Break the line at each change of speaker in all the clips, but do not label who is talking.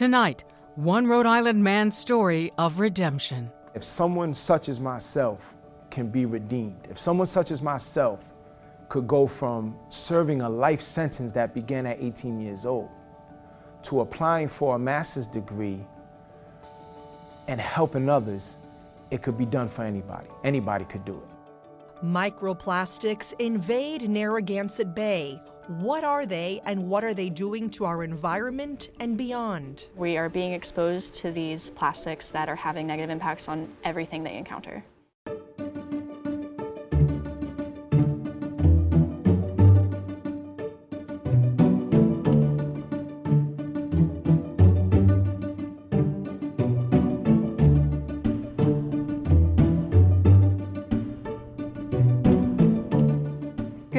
Tonight, one Rhode Island man's story of redemption.
If someone such as myself can be redeemed, if someone such as myself could go from serving a life sentence that began at 18 years old to applying for a master's degree and helping others, it could be done for anybody. Anybody could do it.
Microplastics invade Narragansett Bay. What are they and what are they doing to our environment and beyond?
We are being exposed to these plastics that are having negative impacts on everything they encounter.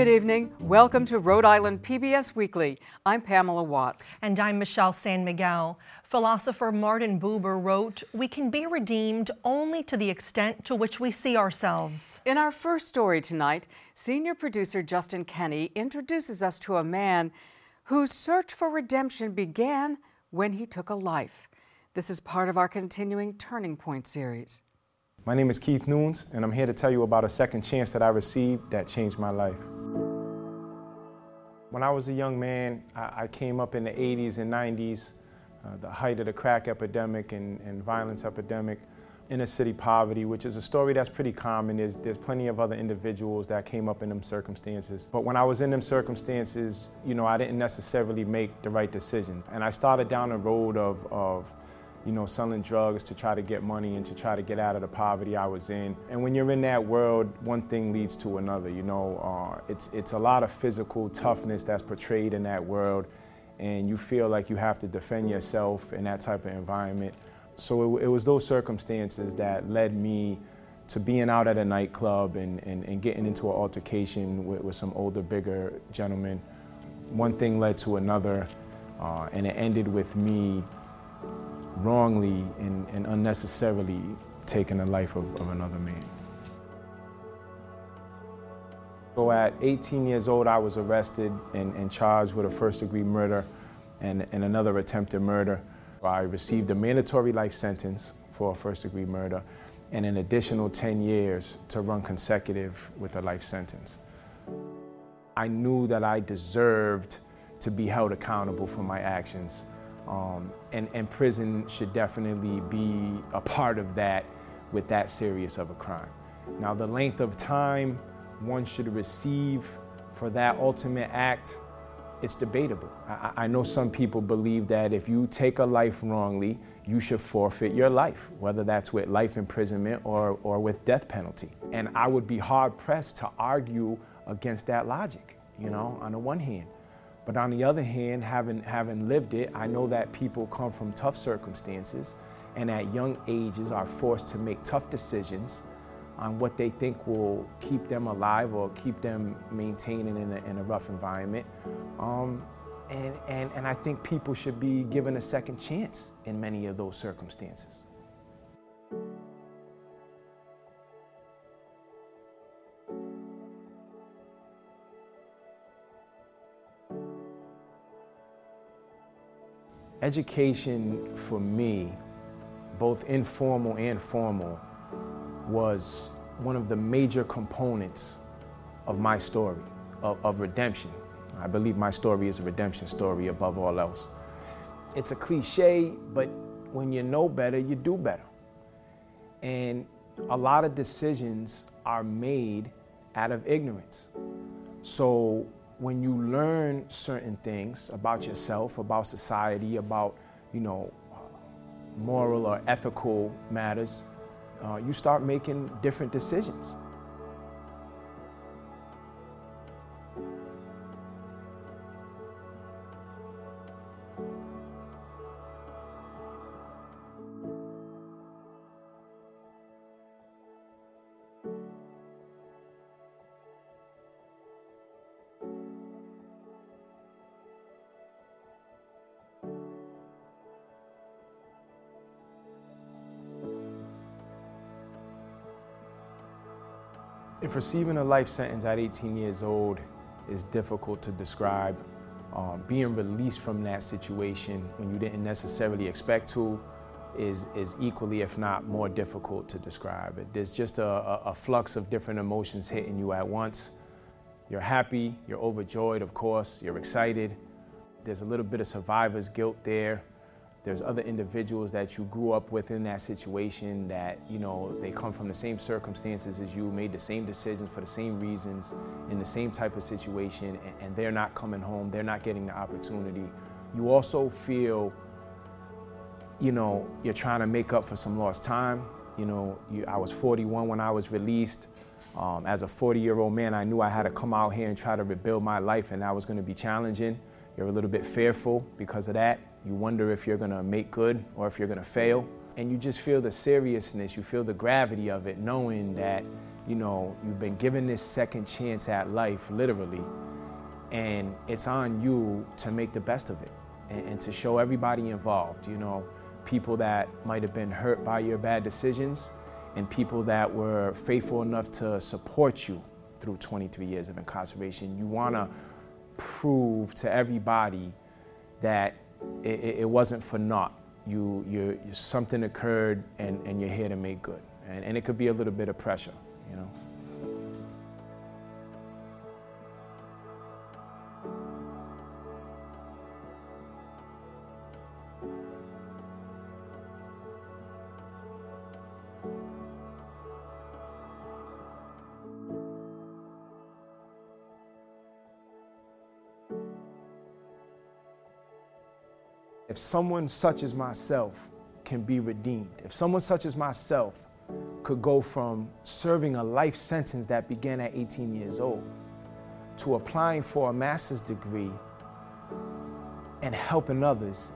Good evening. Welcome to Rhode Island PBS Weekly. I'm Pamela Watts.
And I'm Michelle San Miguel. Philosopher Martin Buber wrote, We can be redeemed only to the extent to which we see ourselves.
In our first story tonight, senior producer Justin Kenny introduces us to a man whose search for redemption began when he took a life. This is part of our continuing Turning Point series.
My name is Keith Nunes, and I'm here to tell you about a second chance that I received that changed my life. When I was a young man, I, came up in the 80s and 90s, uh, the height of the crack epidemic and, and violence epidemic, inner city poverty, which is a story that's pretty common. There's, there's plenty of other individuals that came up in them circumstances. But when I was in them circumstances, you know, I didn't necessarily make the right decisions. And I started down a road of, of you know, selling drugs to try to get money and to try to get out of the poverty I was in. And when you're in that world, one thing leads to another. You know, uh, it's it's a lot of physical toughness that's portrayed in that world, and you feel like you have to defend yourself in that type of environment. So it, it was those circumstances that led me to being out at a nightclub and, and, and getting into an altercation with, with some older, bigger gentlemen. One thing led to another, uh, and it ended with me wrongly and, and unnecessarily taking the life of, of another man. So at 18 years old, I was arrested and, and charged with a first degree murder and, and another attempted murder. I received a mandatory life sentence for a first degree murder and an additional 10 years to run consecutive with a life sentence. I knew that I deserved to be held accountable for my actions um, and, and prison should definitely be a part of that with that serious of a crime. Now, the length of time one should receive for that ultimate act, it's debatable. I, I, know some people believe that if you take a life wrongly, you should forfeit your life, whether that's with life imprisonment or, or with death penalty. And I would be hard pressed to argue against that logic, you know, on the one hand. But on the other hand, having, having lived it, I know that people come from tough circumstances and at young ages are forced to make tough decisions on what they think will keep them alive or keep them maintaining in a, in a rough environment. Um, and, and, and I think people should be given a second chance in many of those circumstances. Education for me, both informal and formal, was one of the major components of my story, of, of, redemption. I believe my story is a redemption story above all else. It's a cliche, but when you know better, you do better. And a lot of decisions are made out of ignorance. So when you learn certain things about yourself, about society, about, you know, moral or ethical matters, uh, you start making different decisions. If receiving a life sentence at 18 years old is difficult to describe, um, being released from that situation when you didn't necessarily expect to is, is equally, if not more difficult to describe. It. There's just a, a, a flux of different emotions hitting you at once. You're happy, you're overjoyed, of course, you're excited. There's a little bit of survivor's guilt there. There's other individuals that you grew up with in that situation that, you know, they come from the same circumstances as you, made the same decisions for the same reasons, in the same type of situation, and, they're not coming home, they're not getting the opportunity. You also feel, you know, you're trying to make up for some lost time. You know, you, I was 41 when I was released. Um, as a 40 year old man, I knew I had to come out here and try to rebuild my life, and that was going to be challenging. You're a little bit fearful because of that. You wonder if you're going to make good or if you're going to fail. And you just feel the seriousness, you feel the gravity of it, knowing that, you know, you've been given this second chance at life, literally, and it's on you to make the best of it and, and to show everybody involved, you know, people that might have been hurt by your bad decisions and people that were faithful enough to support you through 23 years of incarceration. You want to prove to everybody that it, it, wasn't for naught. You, you, something occurred and, and you're here to make good. And, and it could be a little bit of pressure, you know. If someone such as myself can be redeemed, if someone such as myself could go from serving a life sentence that began at 18 years old to applying for a master's degree and helping others,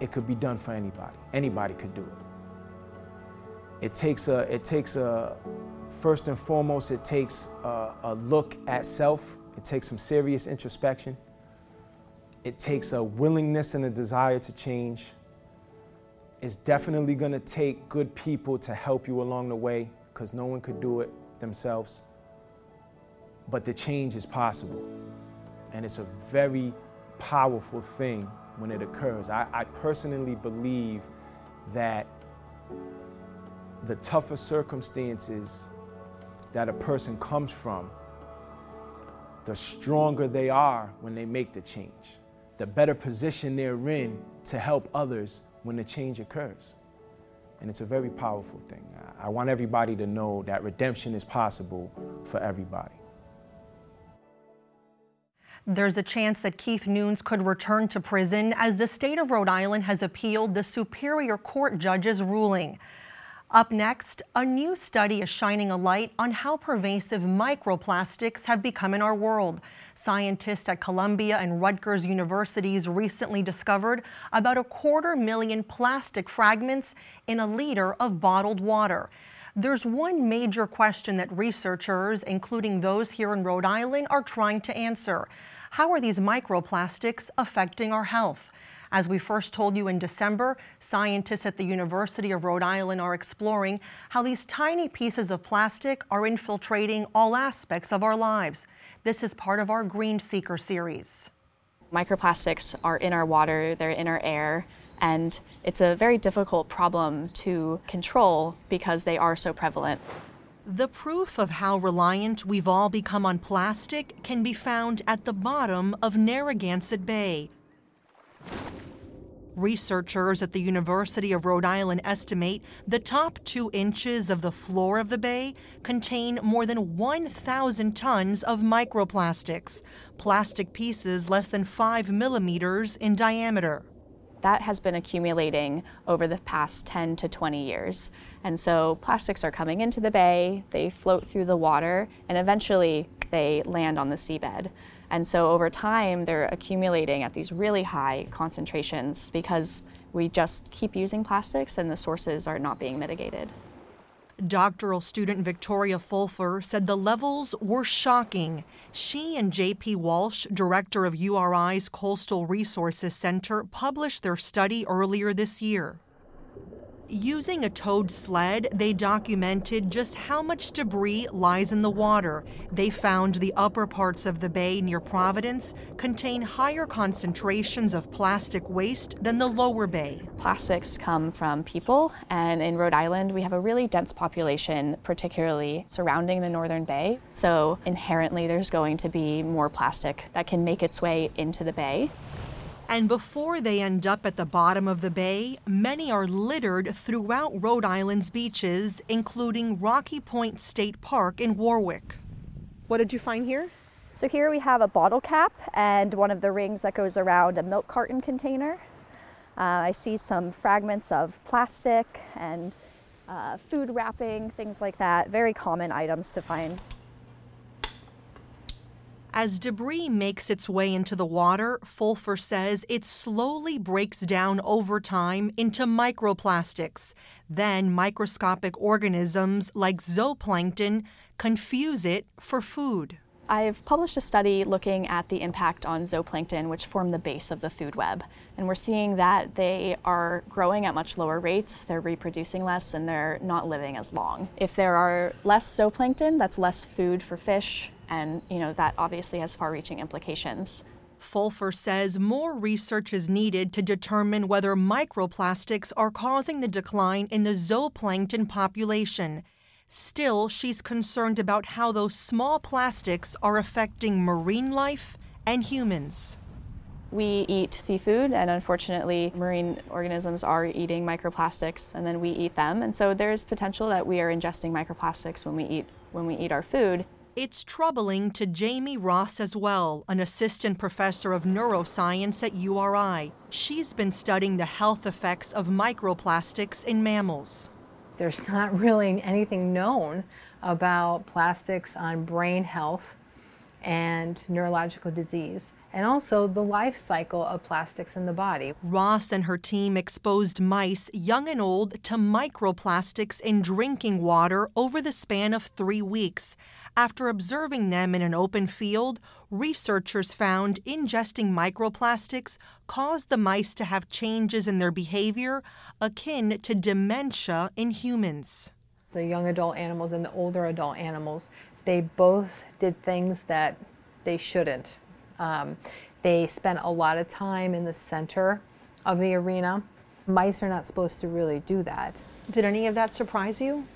it could be done for anybody. Anybody could do it. It takes a, it takes a, first and foremost, it takes a, a look at self. It takes some serious introspection. It takes a willingness and a desire to change. It's definitely going to take good people to help you along the way because no one could do it themselves. But the change is possible. And it's a very powerful thing when it occurs. I, I personally believe that the tougher circumstances that a person comes from, the stronger they are when they make the change the better position they're in to help others when the change occurs. And it's a very powerful thing. I want everybody to know that redemption is possible for everybody.
There's a chance that Keith Nunes could return to prison as the state of Rhode Island has appealed the Superior Court judge's ruling. Up next, a new study is shining a light on how pervasive microplastics have become in our world. Scientists at Columbia and Rutgers universities recently discovered about a quarter million plastic fragments in a liter of bottled water. There's one major question that researchers, including those here in Rhode Island, are trying to answer. How are these microplastics affecting our health? As we first told you in December, scientists at the University of Rhode Island are exploring how these tiny pieces of plastic are infiltrating all aspects of our lives. This is part of our Green Seeker series.
Microplastics are in our water, they're in our air, and it's a very difficult problem to control because they are so prevalent.
The proof of how reliant we've all become on plastic can be found at the bottom of Narragansett Bay, Researchers at the University of Rhode Island estimate the top two inches of the floor of the bay contain more than 1,000 tons of microplastics, plastic pieces less than 5 millimeters in diameter.
That has been accumulating over the past 10 to 20 years. And so plastics are coming into the bay, they float through the water, and eventually they land on the seabed. And so over time, they're accumulating at these really high concentrations because we just keep using plastics and the sources are not being mitigated.
Doctoral student Victoria Fulfer said the levels were shocking. She and J.P. Walsh, director of URI's Coastal Resources Center, published their study earlier this year. Using a towed sled, they documented just how much debris lies in the water. They found the upper parts of the bay near Providence contain higher concentrations of plastic waste than the lower bay.
Plastics come from people, and in Rhode Island, we have a really dense population, particularly surrounding the Northern Bay. So inherently, there's going to be more plastic that can make its way into the bay.
And before they end up at the bottom of the bay, many are littered throughout Rhode Island's beaches, including Rocky Point State Park in Warwick. What did you find here?
So here we have a bottle cap and one of the rings that goes around a milk carton container. Uh, I see some fragments of plastic and uh, food wrapping, things like that. Very common items to find.
As debris makes its way into the water, Fulfer says it slowly breaks down over time into microplastics. Then microscopic organisms like zooplankton confuse it for food.
I've published a study looking at the impact on zooplankton, which form the base of the food web. And we're seeing that they are growing at much lower rates, they're reproducing less, and they're not living as long. If there are less zooplankton, that's less food for fish, and you know that obviously has far-reaching implications.
Fulfer says more research is needed to determine whether microplastics are causing the decline in the zooplankton population. Still, she's concerned about how those small plastics are affecting marine life and humans.
We eat seafood, and unfortunately, marine organisms are eating microplastics, and then we eat them. And so there's potential that we are ingesting microplastics when we eat when we eat our food.
It's troubling to Jamie Ross as well, an assistant professor of neuroscience at URI. She's been studying the health effects of microplastics in mammals.
There's not really anything known about plastics on brain health and neurological disease, and also the life cycle of plastics in the body.
Ross and her team exposed mice, young and old, to microplastics in drinking water over the span of three weeks. After observing them in an open field, researchers found ingesting microplastics caused the mice to have changes in their behavior akin to dementia in humans.
The young adult animals and the older adult animals, they both did things that they shouldn't. Um, they spent a lot of time in the center of the arena. Mice are not supposed to really do that.
Did any of that surprise you?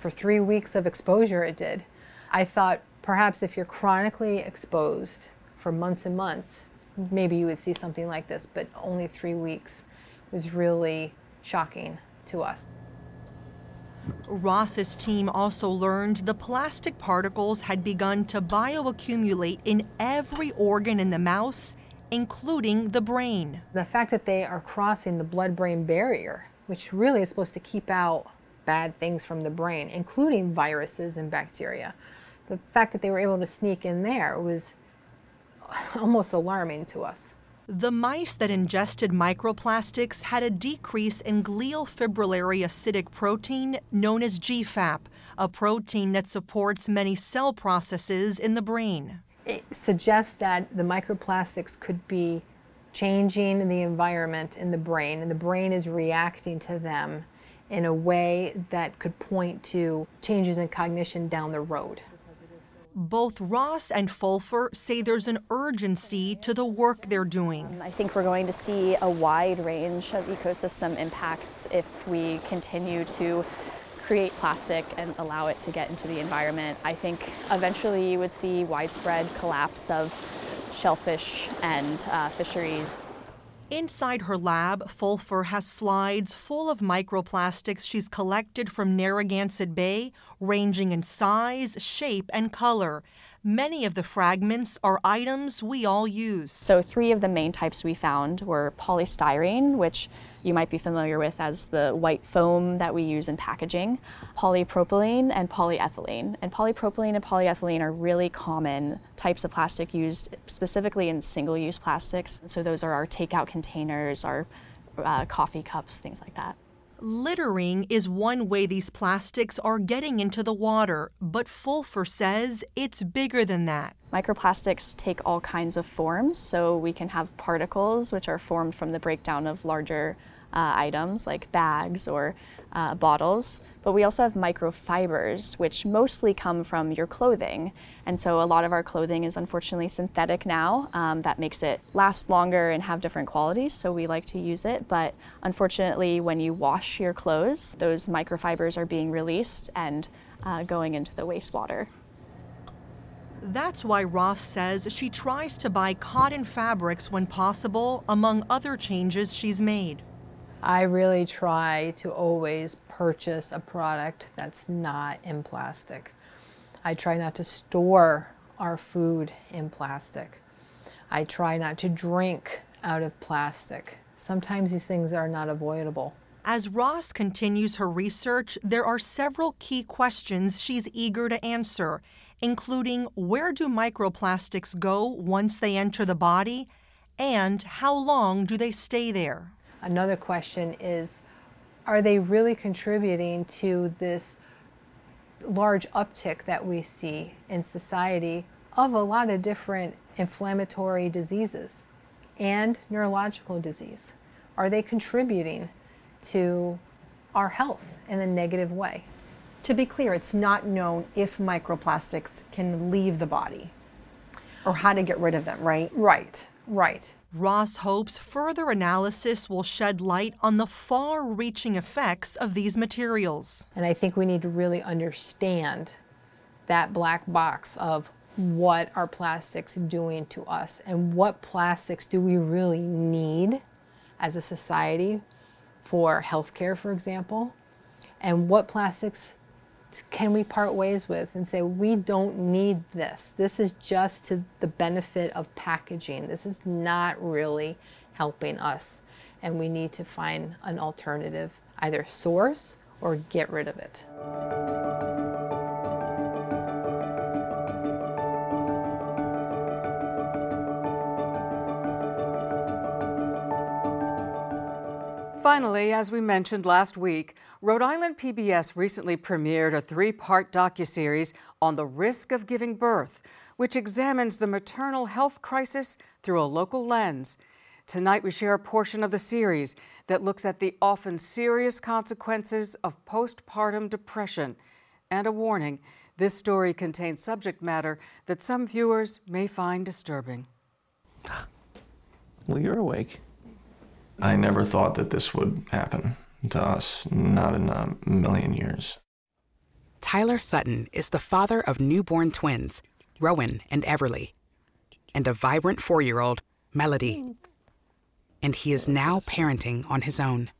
For three weeks of exposure, it did. I thought perhaps if you're chronically exposed for months and months, maybe you would see something like this, but only three weeks was really shocking to us.
Ross's team also learned the plastic particles had begun to bioaccumulate in every organ in the mouse, including the brain.
The fact that they are crossing the blood brain barrier, which really is supposed to keep out bad things from the brain, including viruses and bacteria, the fact that they were able to sneak in there was almost alarming to us.
The mice that ingested microplastics had a decrease in glial fibrillary acidic protein known as GFAP, a protein that supports many cell processes in the brain.
It suggests that the microplastics could be changing the environment in the brain, and the brain is reacting to them in a way that could point to changes in cognition down the road.
Both Ross and Fulfer say there's an urgency to the work they're doing.
I think we're going to see a wide range of ecosystem impacts if we continue to create plastic and allow it to get into the environment. I think eventually you would see widespread collapse of shellfish and uh, fisheries.
Inside her lab, Fulfer has slides full of microplastics she's collected from Narragansett Bay, ranging in size, shape, and color. Many of the fragments are items we all use.
So, three of the main types we found were polystyrene, which you might be familiar with as the white foam that we use in packaging, polypropylene, and polyethylene. And polypropylene and polyethylene are really common types of plastic used specifically in single use plastics. So, those are our takeout containers, our uh, coffee cups, things like that.
Littering is one way these plastics are getting into the water, but Fulfer says it's bigger than that.
Microplastics take all kinds of forms, so we can have particles, which are formed from the breakdown of larger
uh, items like bags or uh, bottles, but we also have microfibers, which mostly come from your clothing. And so a lot of our clothing is unfortunately synthetic now. Um, that makes it last longer and have different qualities, so we like to use it. But unfortunately, when you wash your clothes, those microfibers are being released and uh, going into the wastewater.
That's why Ross says she tries to buy cotton fabrics when possible, among other changes she's made.
I really try to always purchase a product that's not in plastic. I try not to store our food in plastic. I try not to drink out of plastic. Sometimes these things are not avoidable.
As Ross continues her research, there are several key questions she's eager to answer, including where do microplastics go once they enter the body, and how long do they stay there?
Another question is are they really contributing to this large uptick that we see in society of a lot of different inflammatory diseases and neurological disease? Are they contributing to our health in a negative way?
To be clear, it's not known if microplastics can leave the body or how to get rid of them, right?
Right, right.
Ross hopes further analysis will shed light on the far reaching effects of these materials.
And I think we need to really understand that black box of what are plastics doing to us and what plastics do we really need as a society for healthcare, for example, and what plastics can we part ways with and say, we don't need this. This is just to the benefit of packaging. This is not really helping us. And we need to find an alternative, either source or get rid of it.
Finally, as we mentioned last week, Rhode Island PBS recently premiered a three-part docuseries on the risk of giving birth, which examines the maternal health crisis through a local lens. Tonight we share a portion of the series that looks at the often serious consequences of postpartum depression and a warning this story contains subject matter that some viewers may find disturbing.
Well, you're awake. I never thought that this would happen to us, not in a million years.
Tyler Sutton is the father of newborn twins, Rowan and Everly, and a vibrant four year old, Melody. And he is now parenting on his own.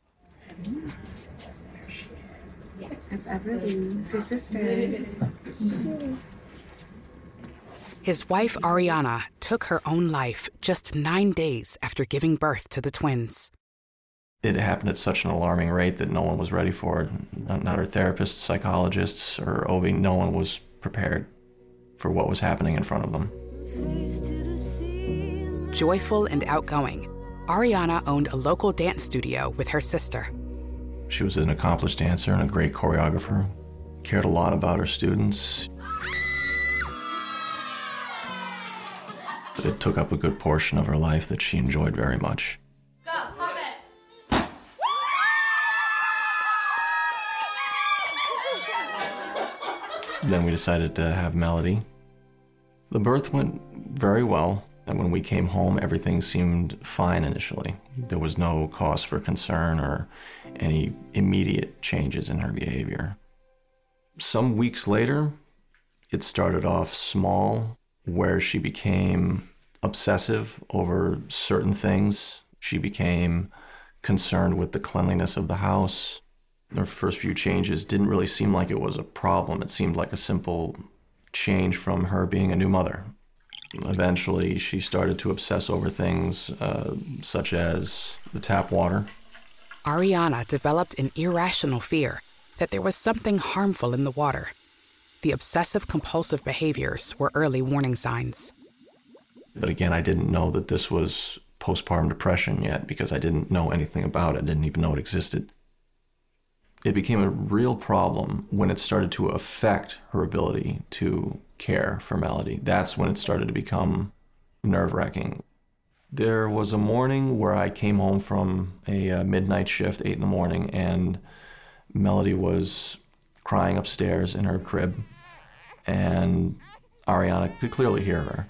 That's Everly. It's your sister.
His wife, Ariana, took her own life just nine days after giving birth to the twins.
It happened at such an alarming rate that no one was ready for it. Not, our therapists, psychologists, or OB, no one was prepared for what was happening in front of them.
Joyful and outgoing, Ariana owned a local dance studio with her sister.
She was an accomplished dancer and a great choreographer, cared a lot about her students. It took up a good portion of her life that she enjoyed very much.
Go, pop it.
Then we decided to have Melody. The birth went very well, and when we came home, everything seemed fine initially. There was no cause for concern or any immediate changes in her behavior. Some weeks later, it started off small, where she became obsessive over certain things. She became concerned with the cleanliness of the house. Her first few changes didn't really seem like it was a problem. It seemed like a simple change from her being a new mother. Eventually, she started to obsess over things uh, such as the tap water.
Ariana developed an irrational fear that there was something harmful in the water. The obsessive compulsive behaviors were early warning signs.
But again, I didn't know that this was postpartum depression yet because I didn't know anything about it, I didn't even know it existed. It became a real problem when it started to affect her ability to care for Melody. That's when it started to become nerve wracking. There was a morning where I came home from a uh, midnight shift, 8 in the morning, and Melody was crying upstairs in her crib. And Ariana could clearly hear her.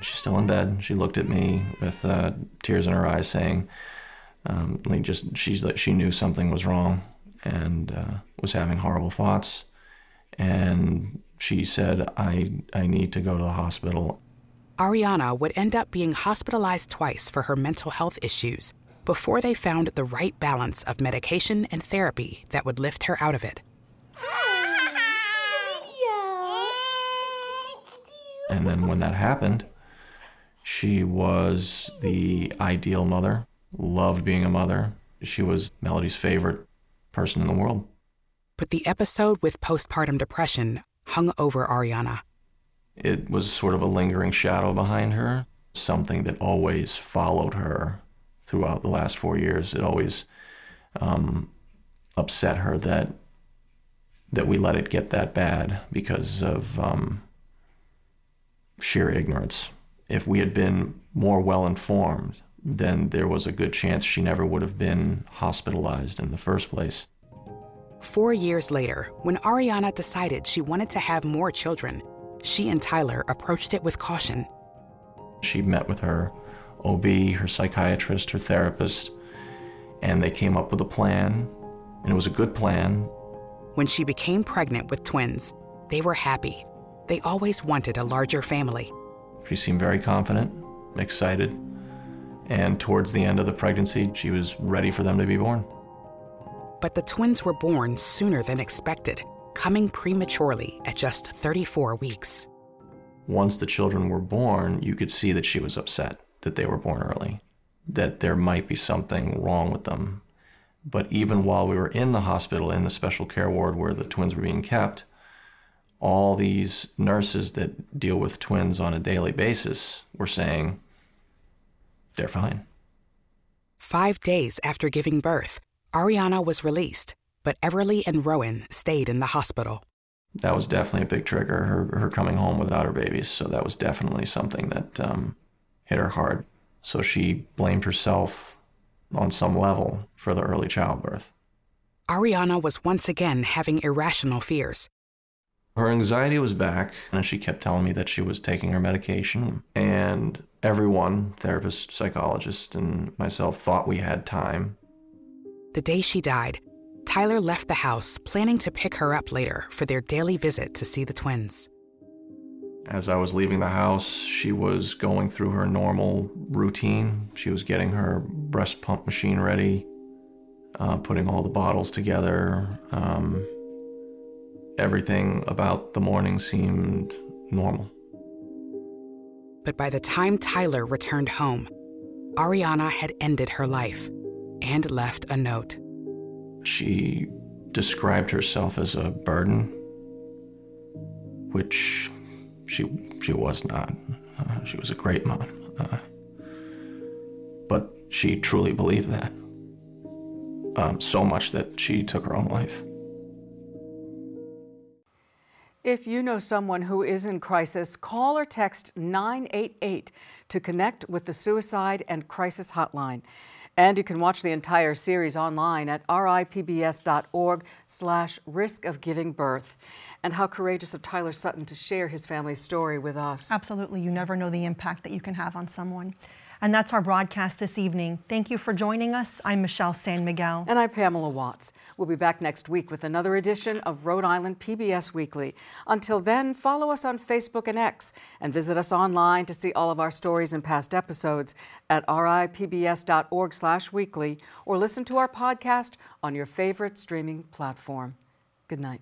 She's still in bed. She looked at me with uh, tears in her eyes, saying, um, like just she's like she knew something was wrong and uh, was having horrible thoughts. And she said, I, I need to go to the hospital.
Ariana would end up being hospitalized twice for her mental health issues before they found the right balance of medication and therapy that would lift her out of it.
And then when that happened, she was the ideal mother, loved being a mother. She was Melody's favorite person in the world.
But the episode with postpartum depression hung over Ariana.
It was sort of a lingering shadow behind her, something that always followed her throughout the last four years. It always um, upset her that that we let it get that bad because of um, sheer ignorance. If we had been more well informed, then there was a good chance she never would have been hospitalized in the first place.
Four years later, when Ariana decided she wanted to have more children, she and Tyler approached it with caution.
She met with her OB, her psychiatrist, her therapist, and they came up with a plan, and it was a good plan.
When she became pregnant with twins, they were happy. They always wanted a larger family.
She seemed very confident, excited, and towards the end of the pregnancy, she was ready for them to be born.
But the twins were born sooner than expected, coming prematurely at just 34 weeks.
Once the children were born, you could see that she was upset that they were born early, that there might be something wrong with them. But even while we were in the hospital, in the special care ward where the twins were being kept, all these nurses that deal with twins on a daily basis were saying, they're fine.
Five days after giving birth, Ariana was released, but Everly and Rowan stayed in the hospital.
That was definitely a big trigger, her, her coming home without her babies. So that was definitely something that um, hit her hard. So she blamed herself on some level for the early childbirth.
Ariana was once again having irrational fears.
Her anxiety was back, and she kept telling me that she was taking her medication. And everyone, therapist, psychologist, and myself, thought we had time.
The day she died, Tyler left the house planning to pick her up later for their daily visit to see the twins.
As I was leaving the house, she was going through her normal routine. She was getting her breast pump machine ready, uh, putting all the bottles together. Um, everything about the morning seemed normal.
But by the time Tyler returned home, Ariana had ended her life and left a note.
She described herself as a burden, which she she was not. Uh, she was a great mom, uh, but she truly believed that. Um, so much that she took her own life.
If you know someone who is in crisis, call or text 988 to connect with the Suicide and Crisis Hotline. And you can watch the entire series online at ripbs.org slash risk of giving birth. And how courageous of Tyler Sutton to share his family's story with us.
Absolutely. You never know the impact that you can have on someone. And that's our broadcast this evening. Thank you for joining us. I'm Michelle San Miguel.
And I'm Pamela Watts. We'll be back next week with another edition of Rhode Island PBS Weekly. Until then, follow us on Facebook and X and visit us online to see all of our stories and past episodes at ripbs.org slash weekly or listen to our podcast on your favorite streaming platform. Good night.